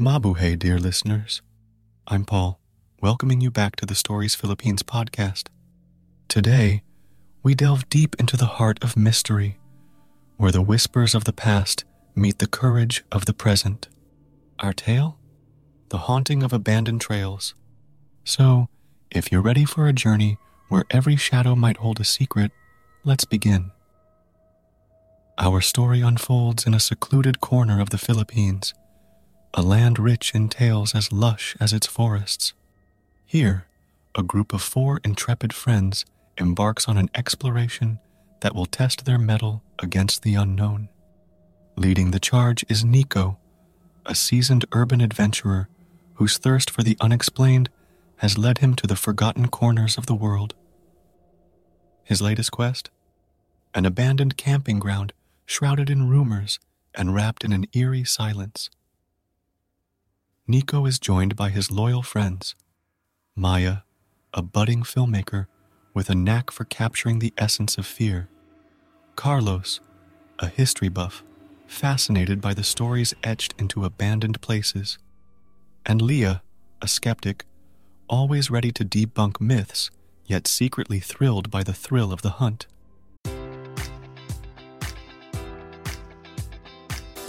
Mabuhay, dear listeners. I'm Paul, welcoming you back to the Stories Philippines podcast. Today, we delve deep into the heart of mystery, where the whispers of the past meet the courage of the present. Our tale? The haunting of abandoned trails. So, if you're ready for a journey where every shadow might hold a secret, let's begin. Our story unfolds in a secluded corner of the Philippines a land rich in tales as lush as its forests. Here, a group of four intrepid friends embarks on an exploration that will test their mettle against the unknown. Leading the charge is Nico, a seasoned urban adventurer whose thirst for the unexplained has led him to the forgotten corners of the world. His latest quest? An abandoned camping ground shrouded in rumors and wrapped in an eerie silence. Nico is joined by his loyal friends Maya, a budding filmmaker with a knack for capturing the essence of fear, Carlos, a history buff fascinated by the stories etched into abandoned places, and Leah, a skeptic, always ready to debunk myths, yet secretly thrilled by the thrill of the hunt.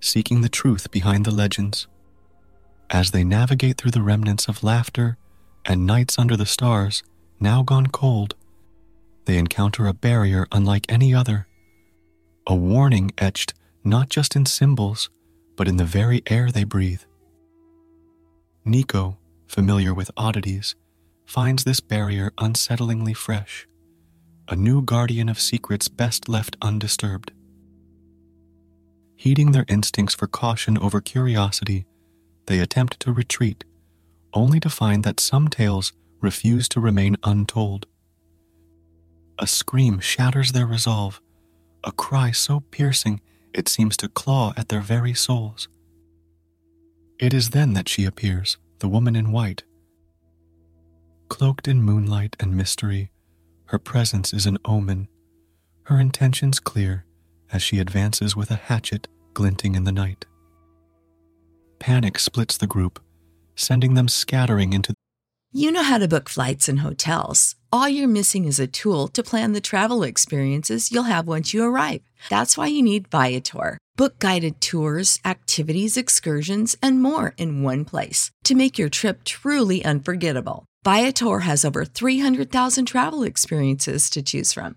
seeking the truth behind the legends. As they navigate through the remnants of laughter and nights under the stars, now gone cold, they encounter a barrier unlike any other, a warning etched not just in symbols, but in the very air they breathe. Nico, familiar with oddities, finds this barrier unsettlingly fresh, a new guardian of secrets best left undisturbed. Heeding their instincts for caution over curiosity, they attempt to retreat, only to find that some tales refuse to remain untold. A scream shatters their resolve, a cry so piercing it seems to claw at their very souls. It is then that she appears, the woman in white, Cloaked in moonlight and mystery, her presence is an omen, her intentions clear as she advances with a hatchet glinting in the night. Panic splits the group, sending them scattering into. You know how to book flights and hotels. All you're missing is a tool to plan the travel experiences you'll have once you arrive. That's why you need Viator. Book guided tours, activities, excursions, and more in one place to make your trip truly unforgettable. Viator has over 300,000 travel experiences to choose from.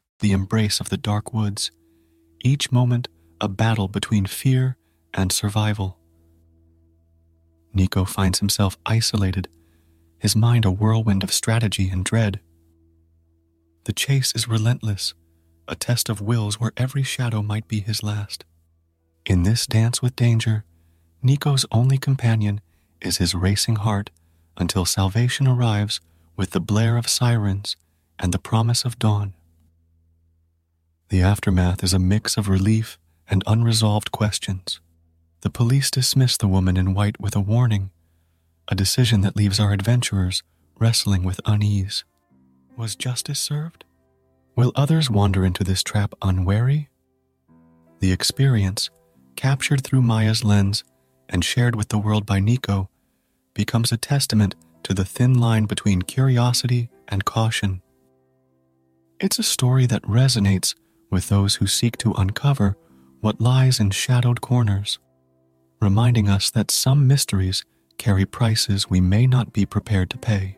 The embrace of the dark woods, each moment a battle between fear and survival. Nico finds himself isolated, his mind a whirlwind of strategy and dread. The chase is relentless, a test of wills where every shadow might be his last. In this dance with danger, Nico's only companion is his racing heart until salvation arrives with the blare of sirens and the promise of dawn. The aftermath is a mix of relief and unresolved questions. The police dismiss the woman in white with a warning, a decision that leaves our adventurers wrestling with unease. Was justice served? Will others wander into this trap unwary? The experience, captured through Maya's lens and shared with the world by Nico, becomes a testament to the thin line between curiosity and caution. It's a story that resonates with those who seek to uncover what lies in shadowed corners, reminding us that some mysteries carry prices we may not be prepared to pay.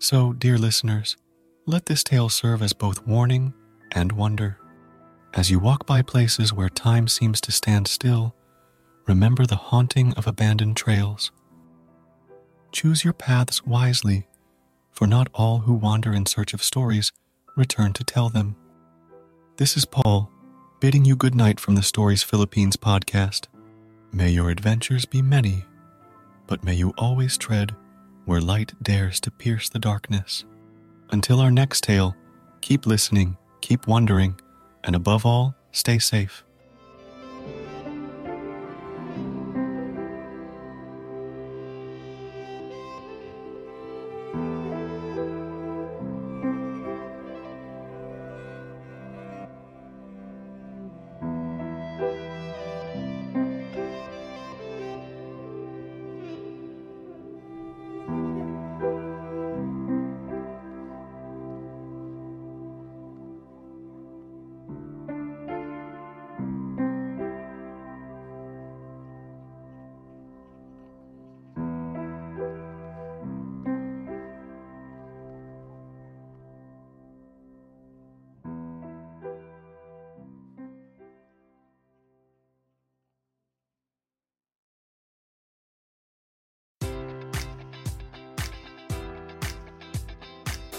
So, dear listeners, let this tale serve as both warning and wonder. As you walk by places where time seems to stand still, remember the haunting of abandoned trails. Choose your paths wisely, for not all who wander in search of stories return to tell them. This is Paul, bidding you good night from the Stories Philippines podcast. May your adventures be many, but may you always tread where light dares to pierce the darkness. Until our next tale, keep listening, keep wondering, and above all, stay safe.